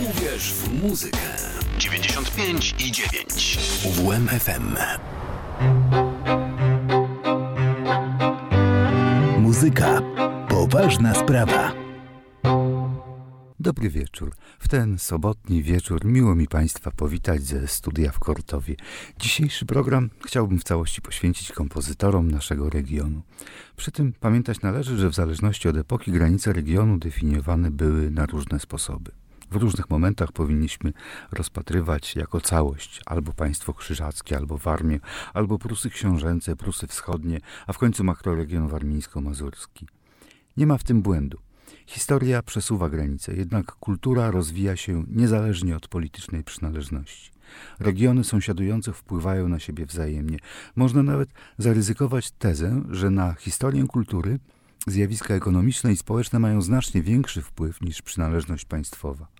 Uwierz w muzykę. 95 i 9. UWM FM. Muzyka. Poważna sprawa. Dobry wieczór. W ten sobotni wieczór miło mi Państwa powitać ze studia w Kortowie. Dzisiejszy program chciałbym w całości poświęcić kompozytorom naszego regionu. Przy tym pamiętać należy, że w zależności od epoki granice regionu definiowane były na różne sposoby. W różnych momentach powinniśmy rozpatrywać jako całość albo państwo krzyżackie, albo Warmię, albo Prusy Książęce, Prusy Wschodnie, a w końcu makroregion warmińsko-mazurski. Nie ma w tym błędu. Historia przesuwa granice, jednak kultura rozwija się niezależnie od politycznej przynależności. Regiony sąsiadujące wpływają na siebie wzajemnie. Można nawet zaryzykować tezę, że na historię kultury zjawiska ekonomiczne i społeczne mają znacznie większy wpływ niż przynależność państwowa.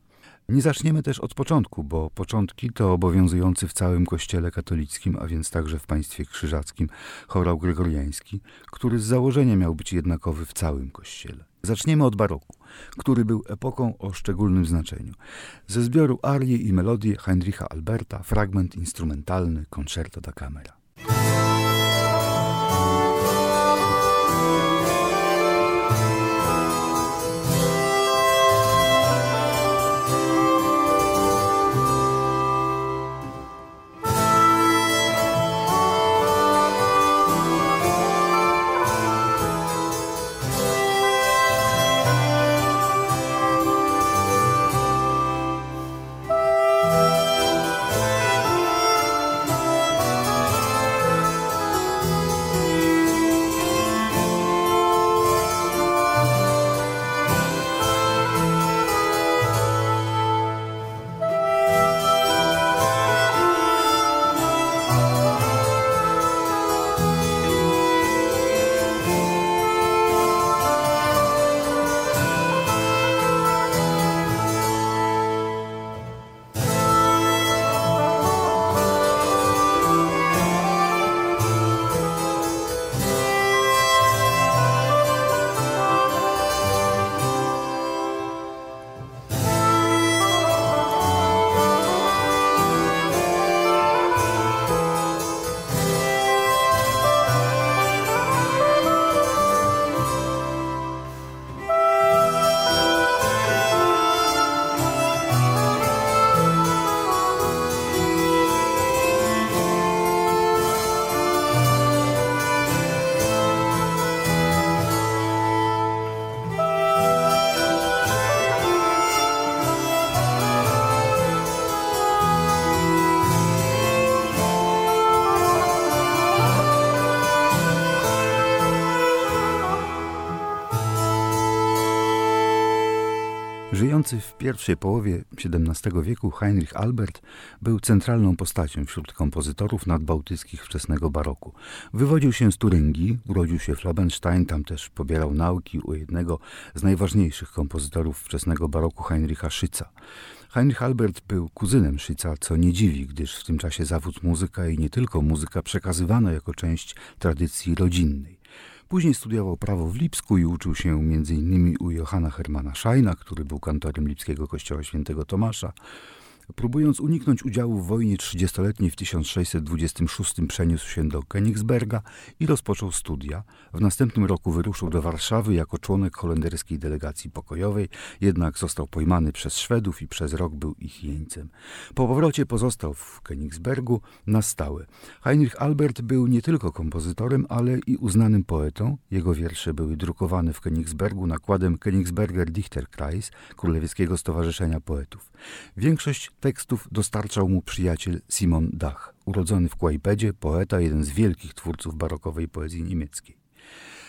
Nie zaczniemy też od początku, bo początki to obowiązujący w całym kościele katolickim, a więc także w państwie krzyżackim, chorał gregoriański, który z założenia miał być jednakowy w całym kościele. Zaczniemy od baroku, który był epoką o szczególnym znaczeniu. Ze zbioru arii i melodii Heinricha Alberta fragment instrumentalny Concerto da Camera. W pierwszej połowie XVII wieku Heinrich Albert był centralną postacią wśród kompozytorów nadbałtyckich wczesnego baroku. Wywodził się z Turyngii, urodził się w Lobenstein, tam też pobierał nauki u jednego z najważniejszych kompozytorów wczesnego baroku Heinricha Szyca. Heinrich Albert był kuzynem Szyca, co nie dziwi, gdyż w tym czasie zawód muzyka i nie tylko muzyka przekazywano jako część tradycji rodzinnej. Później studiował prawo w Lipsku i uczył się m.in. u Johanna Hermana Szajna, który był kantorem lipskiego kościoła świętego Tomasza. Próbując uniknąć udziału w wojnie trzydziestoletniej w 1626 przeniósł się do Königsberga i rozpoczął studia. W następnym roku wyruszył do Warszawy jako członek holenderskiej delegacji pokojowej, jednak został pojmany przez Szwedów i przez rok był ich jeńcem. Po powrocie pozostał w Königsbergu na stałe. Heinrich Albert był nie tylko kompozytorem, ale i uznanym poetą. Jego wiersze były drukowane w Königsbergu nakładem Königsberger Dichterkreis, Królewskiego Stowarzyszenia Poetów. Większość tekstów dostarczał mu przyjaciel Simon Dach, urodzony w Kłajpedzie, poeta, jeden z wielkich twórców barokowej poezji niemieckiej.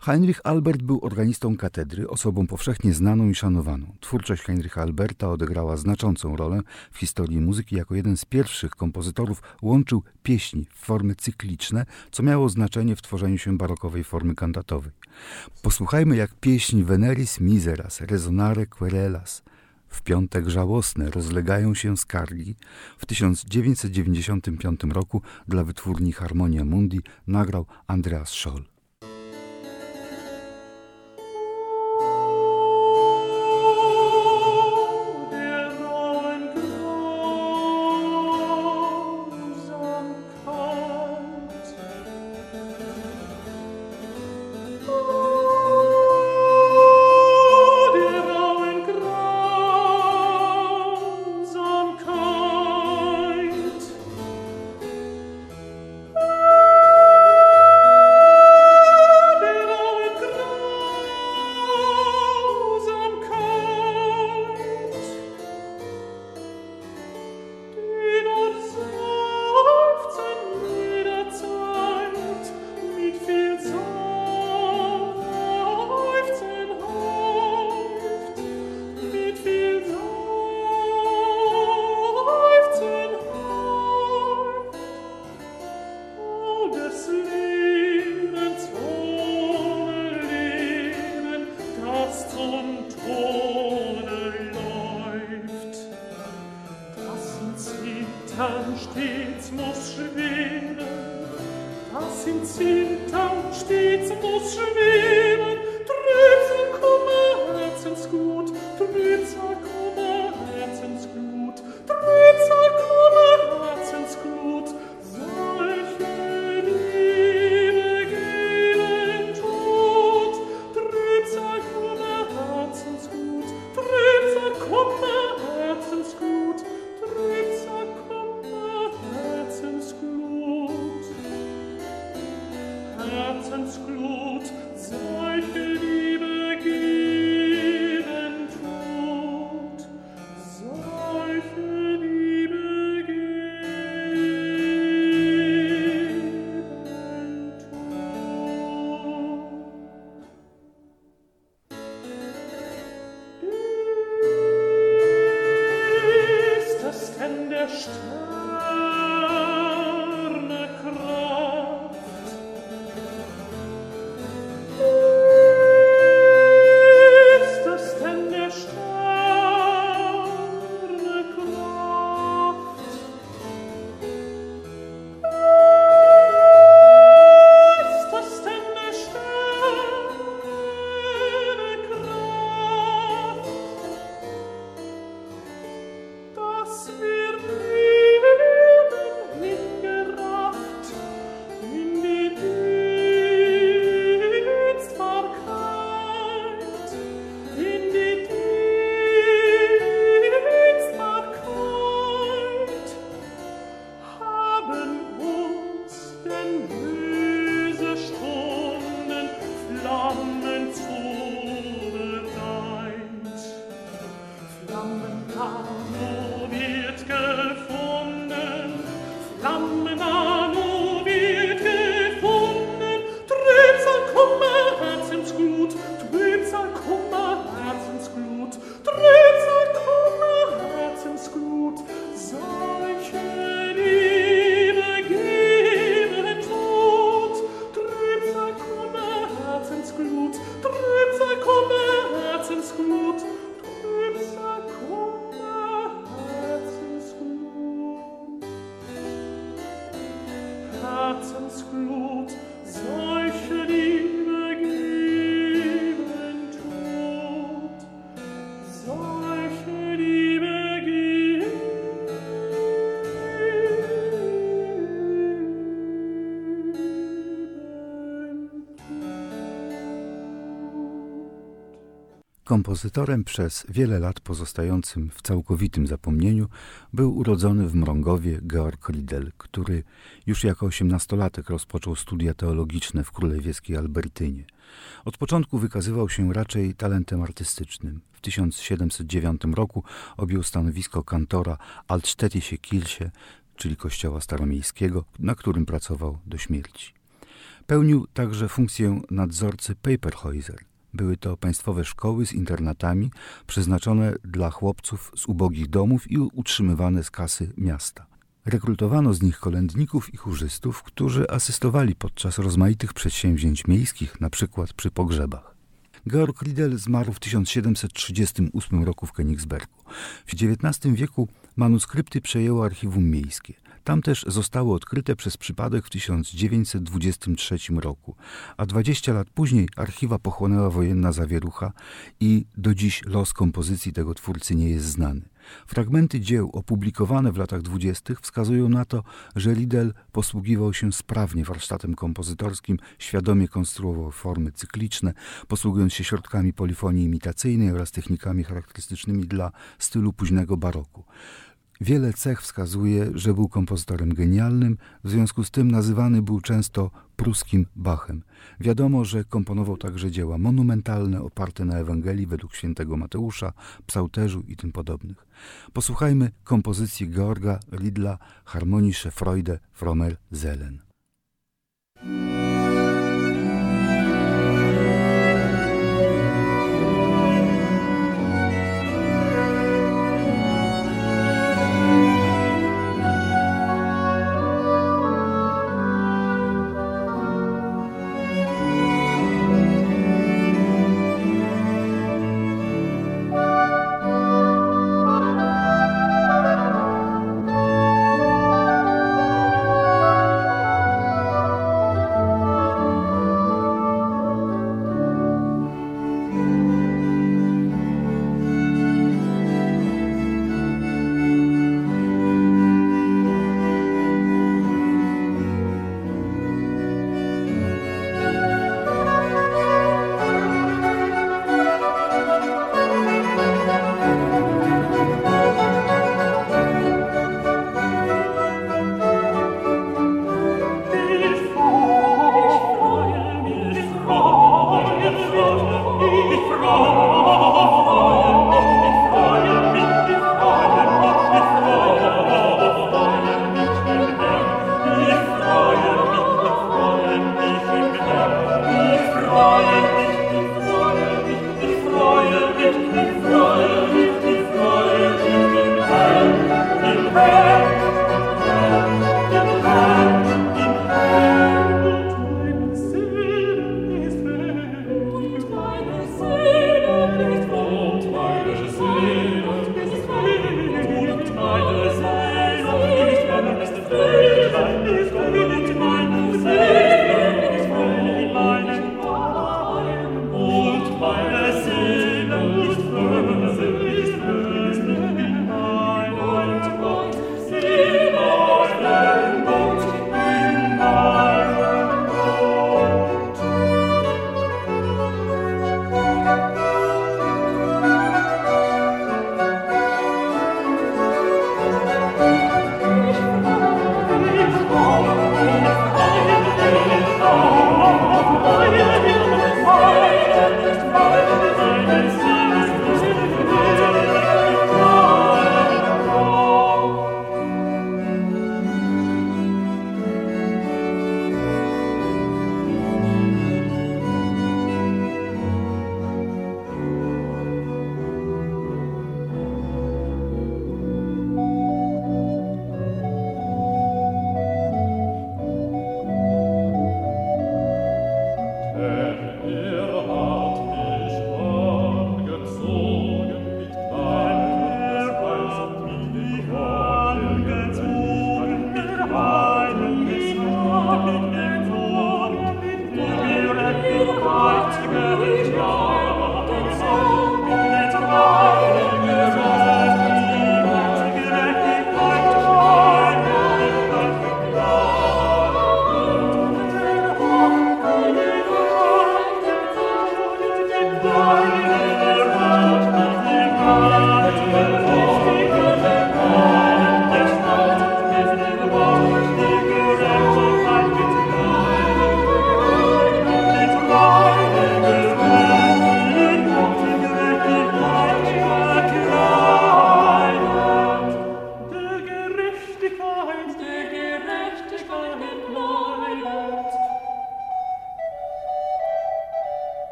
Heinrich Albert był organistą katedry, osobą powszechnie znaną i szanowaną. Twórczość Heinricha Alberta odegrała znaczącą rolę w historii muzyki. Jako jeden z pierwszych kompozytorów łączył pieśni w formy cykliczne, co miało znaczenie w tworzeniu się barokowej formy kantatowej. Posłuchajmy, jak pieśń Veneris Miseras, Resonare Querelas – w piątek żałosne rozlegają się skargi. W 1995 roku dla wytwórni Harmonia Mundi nagrał Andreas Scholl. Kompozytorem przez wiele lat pozostającym w całkowitym zapomnieniu był urodzony w Mrągowie Georg Riedel, który już jako osiemnastolatek rozpoczął studia teologiczne w królewieskiej Albertynie. Od początku wykazywał się raczej talentem artystycznym. W 1709 roku objął stanowisko kantora Altstädtische Kirche, czyli kościoła staromiejskiego, na którym pracował do śmierci. Pełnił także funkcję nadzorcy Paperhäuser. Były to państwowe szkoły z internatami przeznaczone dla chłopców z ubogich domów i utrzymywane z kasy miasta. Rekrutowano z nich kolędników i chórzystów, którzy asystowali podczas rozmaitych przedsięwzięć miejskich, na przykład przy pogrzebach. Georg Riedel zmarł w 1738 roku w Königsbergu. W XIX wieku manuskrypty przejęło archiwum miejskie. Tam też zostały odkryte przez przypadek w 1923 roku, a 20 lat później archiwa pochłonęła wojenna zawierucha i do dziś los kompozycji tego twórcy nie jest znany. Fragmenty dzieł opublikowane w latach dwudziestych wskazują na to, że Riedel posługiwał się sprawnie warsztatem kompozytorskim, świadomie konstruował formy cykliczne, posługując się środkami polifonii imitacyjnej oraz technikami charakterystycznymi dla stylu późnego baroku. Wiele cech wskazuje, że był kompozytorem genialnym, w związku z tym nazywany był często pruskim Bachem. Wiadomo, że komponował także dzieła monumentalne oparte na Ewangelii według świętego Mateusza, psałterzu i tym podobnych. Posłuchajmy kompozycji Georga Riedla Harmonische Freude Frommer Seelen.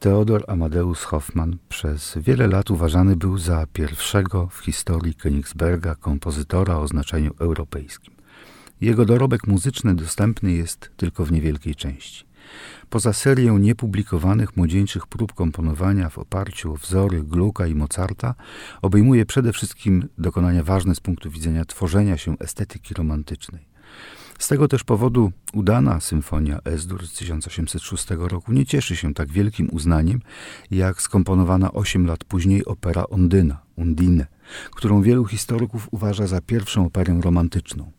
Theodor Amadeus Hoffmann przez wiele lat uważany był za pierwszego w historii Königsberga kompozytora o znaczeniu europejskim. Jego dorobek muzyczny dostępny jest tylko w niewielkiej części. Poza serią niepublikowanych młodzieńczych prób komponowania w oparciu o wzory Glucka i Mozarta, obejmuje przede wszystkim dokonania ważne z punktu widzenia tworzenia się estetyki romantycznej. Z tego też powodu udana symfonia Esdur z 1806 roku nie cieszy się tak wielkim uznaniem, jak skomponowana 8 lat później opera Ondyna Undine, którą wielu historyków uważa za pierwszą operę romantyczną.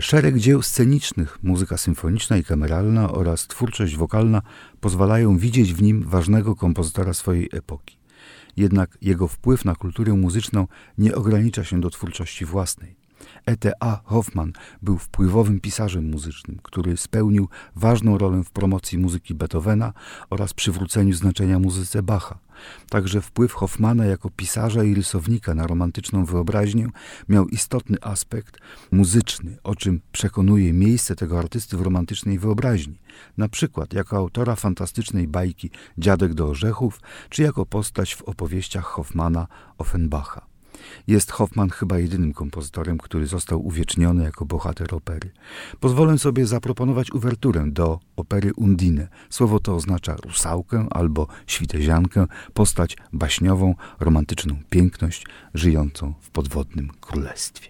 Szereg dzieł scenicznych, muzyka symfoniczna i kameralna oraz twórczość wokalna pozwalają widzieć w nim ważnego kompozytora swojej epoki. Jednak jego wpływ na kulturę muzyczną nie ogranicza się do twórczości własnej. E.T.A. Hoffman był wpływowym pisarzem muzycznym, który spełnił ważną rolę w promocji muzyki Beethovena oraz przywróceniu znaczenia muzyce Bacha. Także wpływ Hoffmana jako pisarza i rysownika na romantyczną wyobraźnię miał istotny aspekt muzyczny, o czym przekonuje miejsce tego artysty w romantycznej wyobraźni, na przykład jako autora fantastycznej bajki Dziadek do orzechów, czy jako postać w opowieściach Hoffmana Offenbacha. Jest Hoffman chyba jedynym kompozytorem, który został uwieczniony jako bohater opery. Pozwolę sobie zaproponować uwerturę do opery Undine. Słowo to oznacza rusałkę albo świteziankę, postać baśniową, romantyczną piękność, żyjącą w podwodnym królestwie.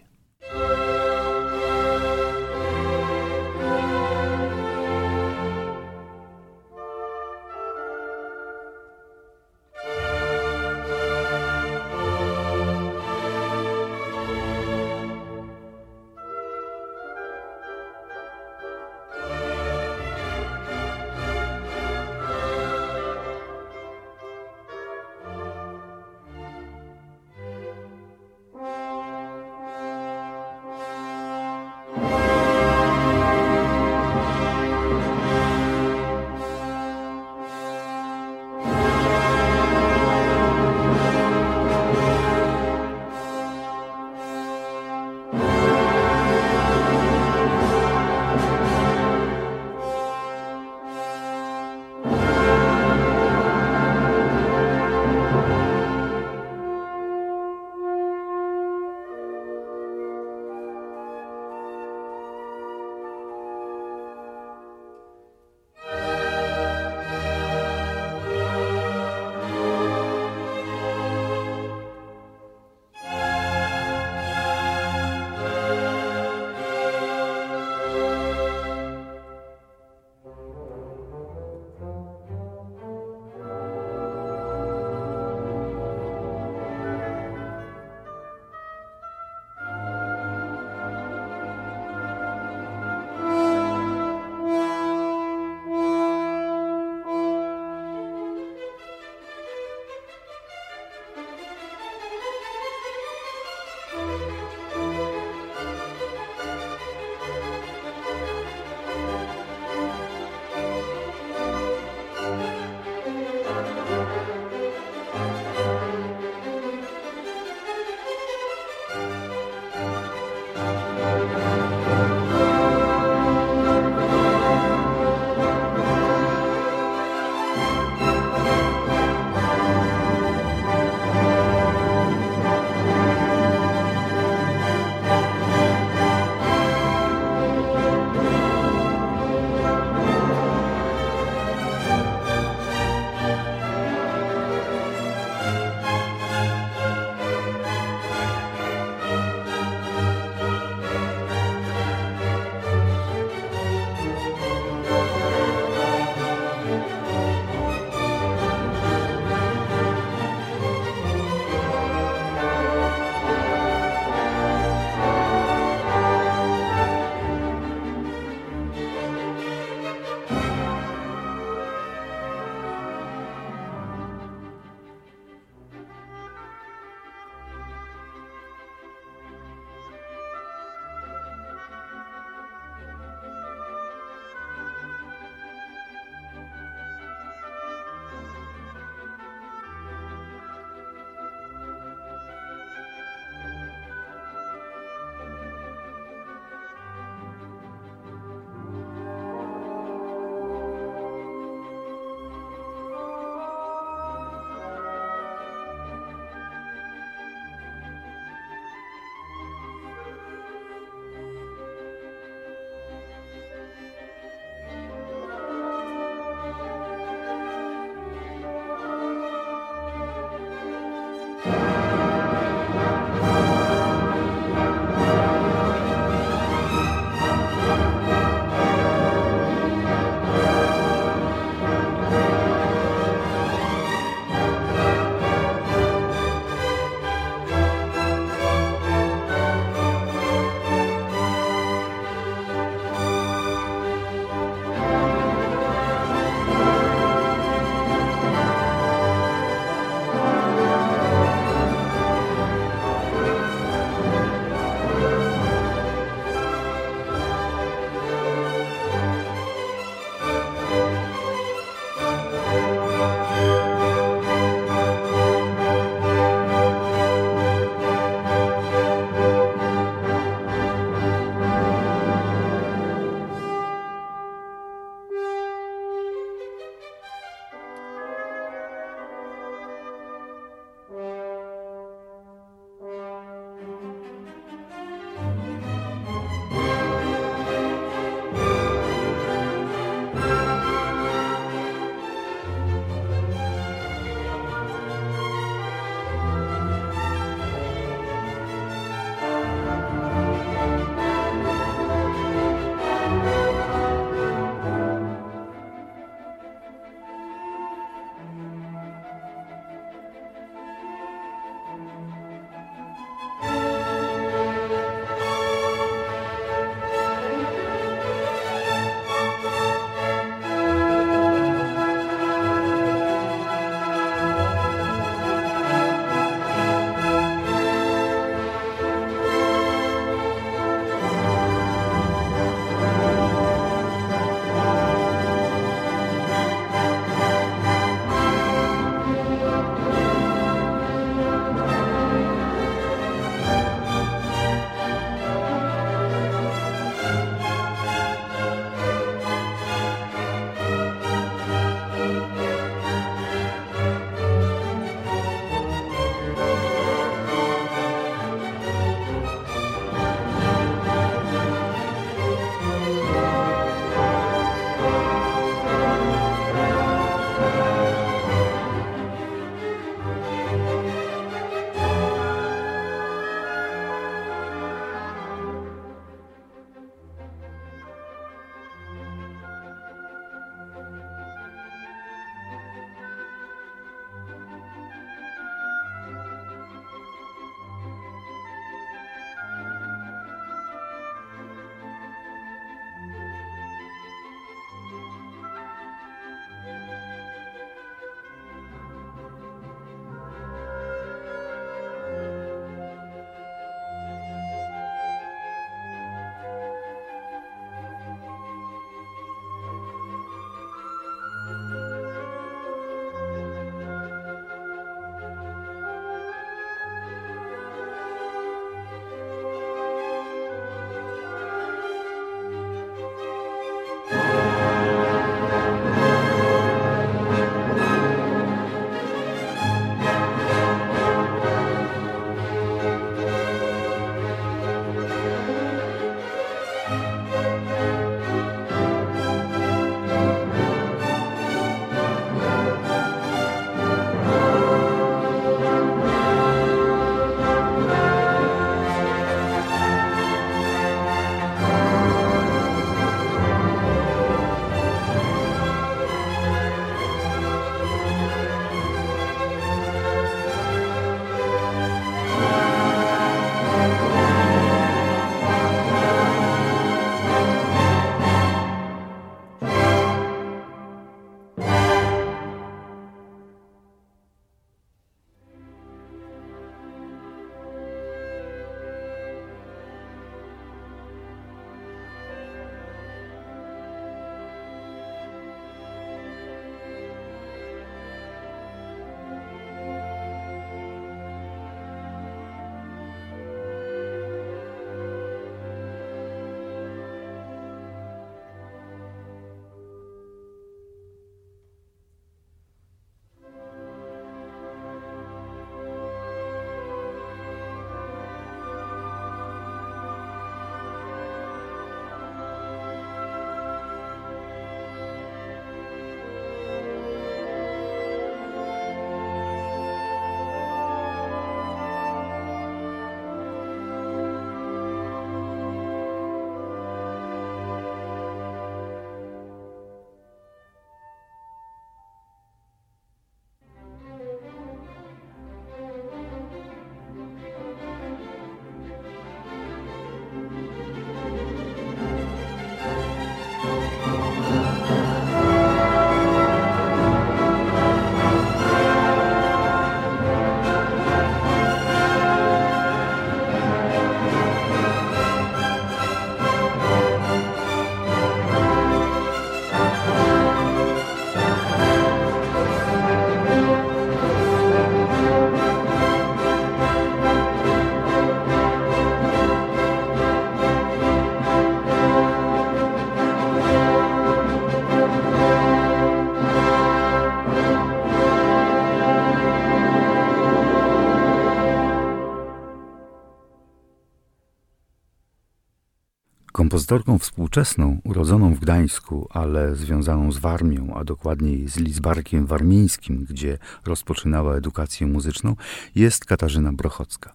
Kompozytorką współczesną, urodzoną w Gdańsku, ale związaną z Warmią, a dokładniej z Lidzbarkiem Warmińskim, gdzie rozpoczynała edukację muzyczną, jest Katarzyna Brochocka.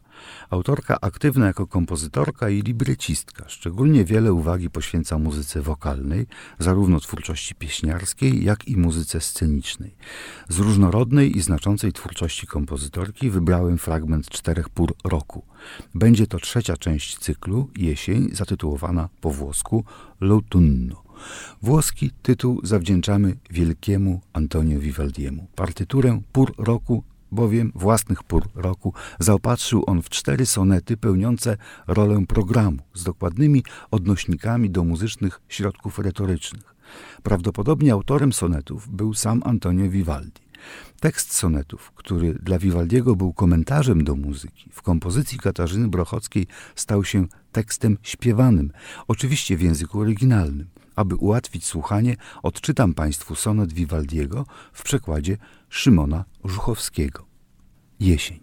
Autorka aktywna jako kompozytorka i librecistka. Szczególnie wiele uwagi poświęca muzyce wokalnej, zarówno twórczości pieśniarskiej, jak i muzyce scenicznej. Z różnorodnej i znaczącej twórczości kompozytorki wybrałem fragment czterech pór roku. Będzie to trzecia część cyklu Jesień, zatytułowana po włosku L'Autunno. Włoski tytuł zawdzięczamy wielkiemu Antonio Vivaldiemu. Partyturę pór roku bowiem własnych pór roku zaopatrzył on w cztery sonety pełniące rolę programu z dokładnymi odnośnikami do muzycznych środków retorycznych. Prawdopodobnie autorem sonetów był sam Antonio Vivaldi. Tekst sonetów, który dla Vivaldiego był komentarzem do muzyki, w kompozycji Katarzyny Brochockiej stał się tekstem śpiewanym, oczywiście w języku oryginalnym. Aby ułatwić słuchanie, odczytam Państwu sonet Vivaldiego w przekładzie Szymona Żuchowskiego. Jesień.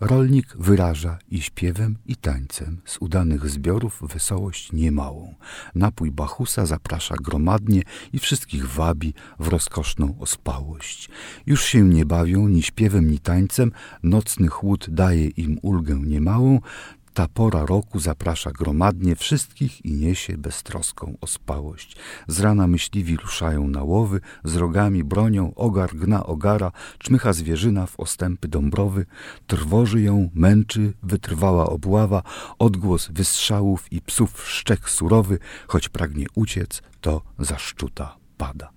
Rolnik wyraża i śpiewem, i tańcem z udanych zbiorów wesołość niemałą. Napój Bachusa zaprasza gromadnie i wszystkich wabi w rozkoszną ospałość. Już się nie bawią ni śpiewem, ni tańcem, nocny chłód daje im ulgę niemałą, ta pora roku zaprasza gromadnie wszystkich i niesie beztroską ospałość. Z rana myśliwi ruszają na łowy, z rogami bronią, ogar gna ogara, czmycha zwierzyna w ostępy dąbrowy, trwoży ją, męczy, wytrwała obława, odgłos wystrzałów i psów szczek surowy, choć pragnie uciec, to zaszczuta pada.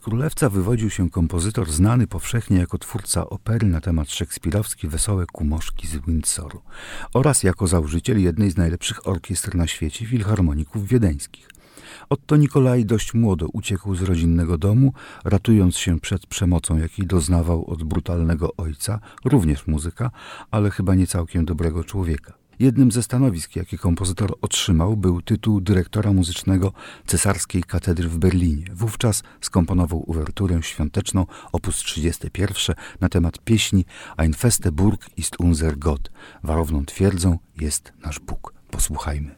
Z Królewca wywodził się kompozytor znany powszechnie jako twórca opery na temat szekspirowski Wesołe Kumoszki z Windsoru oraz jako założyciel jednej z najlepszych orkiestr na świecie filharmoników wiedeńskich. Otto Nikolaj dość młodo uciekł z rodzinnego domu, ratując się przed przemocą, jakiej doznawał od brutalnego ojca, również muzyka, ale chyba nie całkiem dobrego człowieka. Jednym ze stanowisk, jakie kompozytor otrzymał, był tytuł dyrektora muzycznego Cesarskiej Katedry w Berlinie. Wówczas skomponował uwerturę świąteczną op. 31 na temat pieśni Ein feste Burg ist unser Gott. Warowną twierdzą jest nasz Bóg. Posłuchajmy.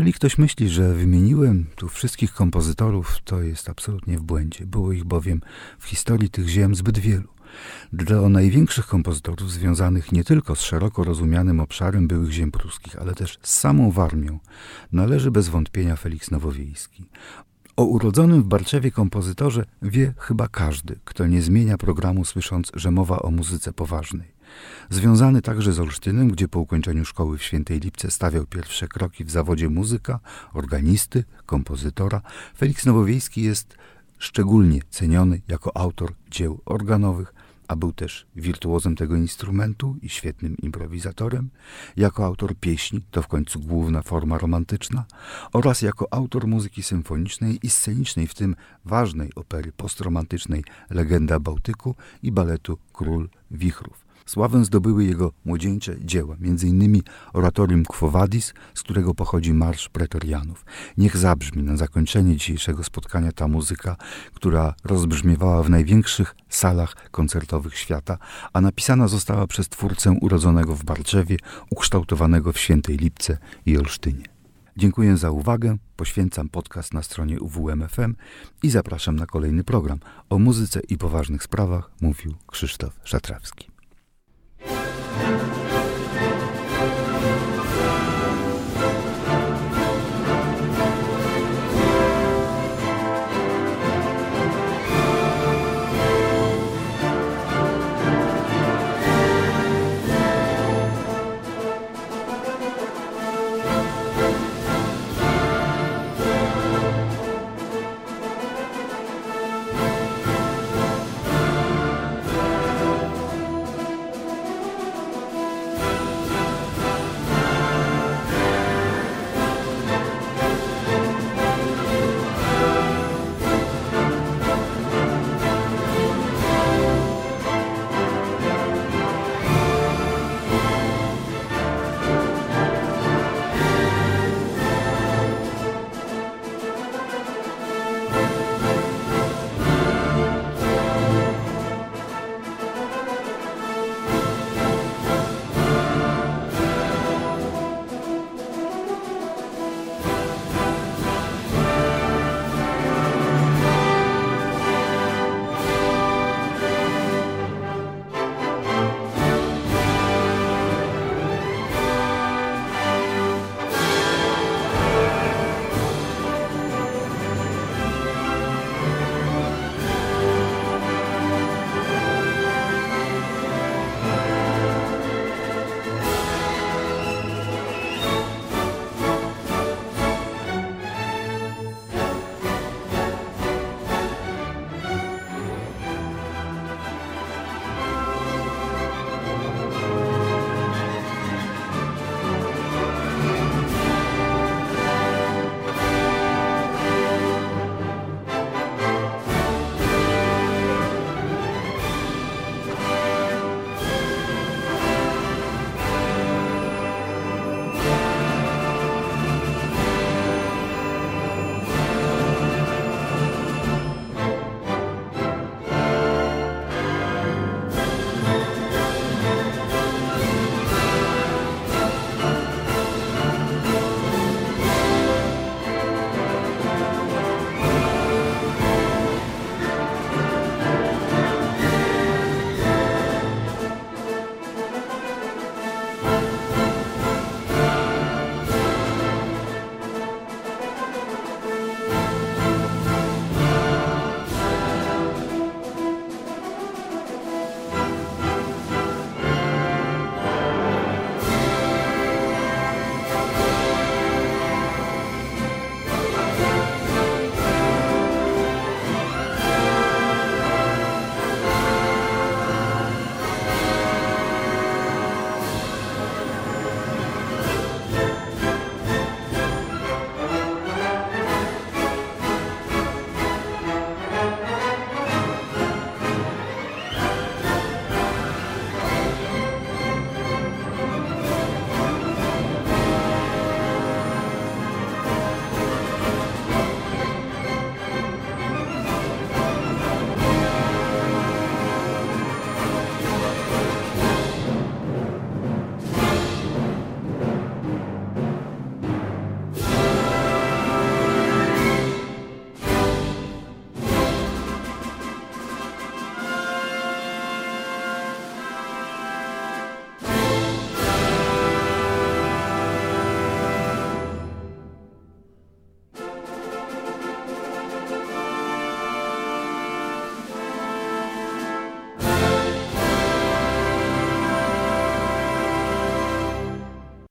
Jeżeli ktoś myśli, że wymieniłem tu wszystkich kompozytorów, to jest absolutnie w błędzie. Było ich bowiem w historii tych ziem zbyt wielu. Dla największych kompozytorów związanych nie tylko z szeroko rozumianym obszarem byłych ziem pruskich, ale też z samą Warmią, należy bez wątpienia Felix Nowowiejski. O urodzonym w Barczewie kompozytorze wie chyba każdy, kto nie zmienia programu słysząc, że mowa o muzyce poważnej. Związany także z Olsztynem, gdzie po ukończeniu szkoły w Świętej Lipce stawiał pierwsze kroki w zawodzie muzyka, organisty, kompozytora, Felix Nowowiejski jest szczególnie ceniony jako autor dzieł organowych, a był też wirtuozem tego instrumentu i świetnym improwizatorem, jako autor pieśni, to w końcu główna forma romantyczna, oraz jako autor muzyki symfonicznej i scenicznej, w tym ważnej opery postromantycznej Legenda Bałtyku i baletu Król Wichrów. Sławę zdobyły jego młodzieńcze dzieła, m.in. oratorium Quo Vadis, z którego pochodzi Marsz Pretorianów. Niech zabrzmi na zakończenie dzisiejszego spotkania ta muzyka, która rozbrzmiewała w największych salach koncertowych świata, a napisana została przez twórcę urodzonego w Barczewie, ukształtowanego w Świętej Lipce i Olsztynie. Dziękuję za uwagę, poświęcam podcast na stronie UWMFM i zapraszam na kolejny program. O muzyce i poważnych sprawach mówił Krzysztof Szatrawski. Thank you.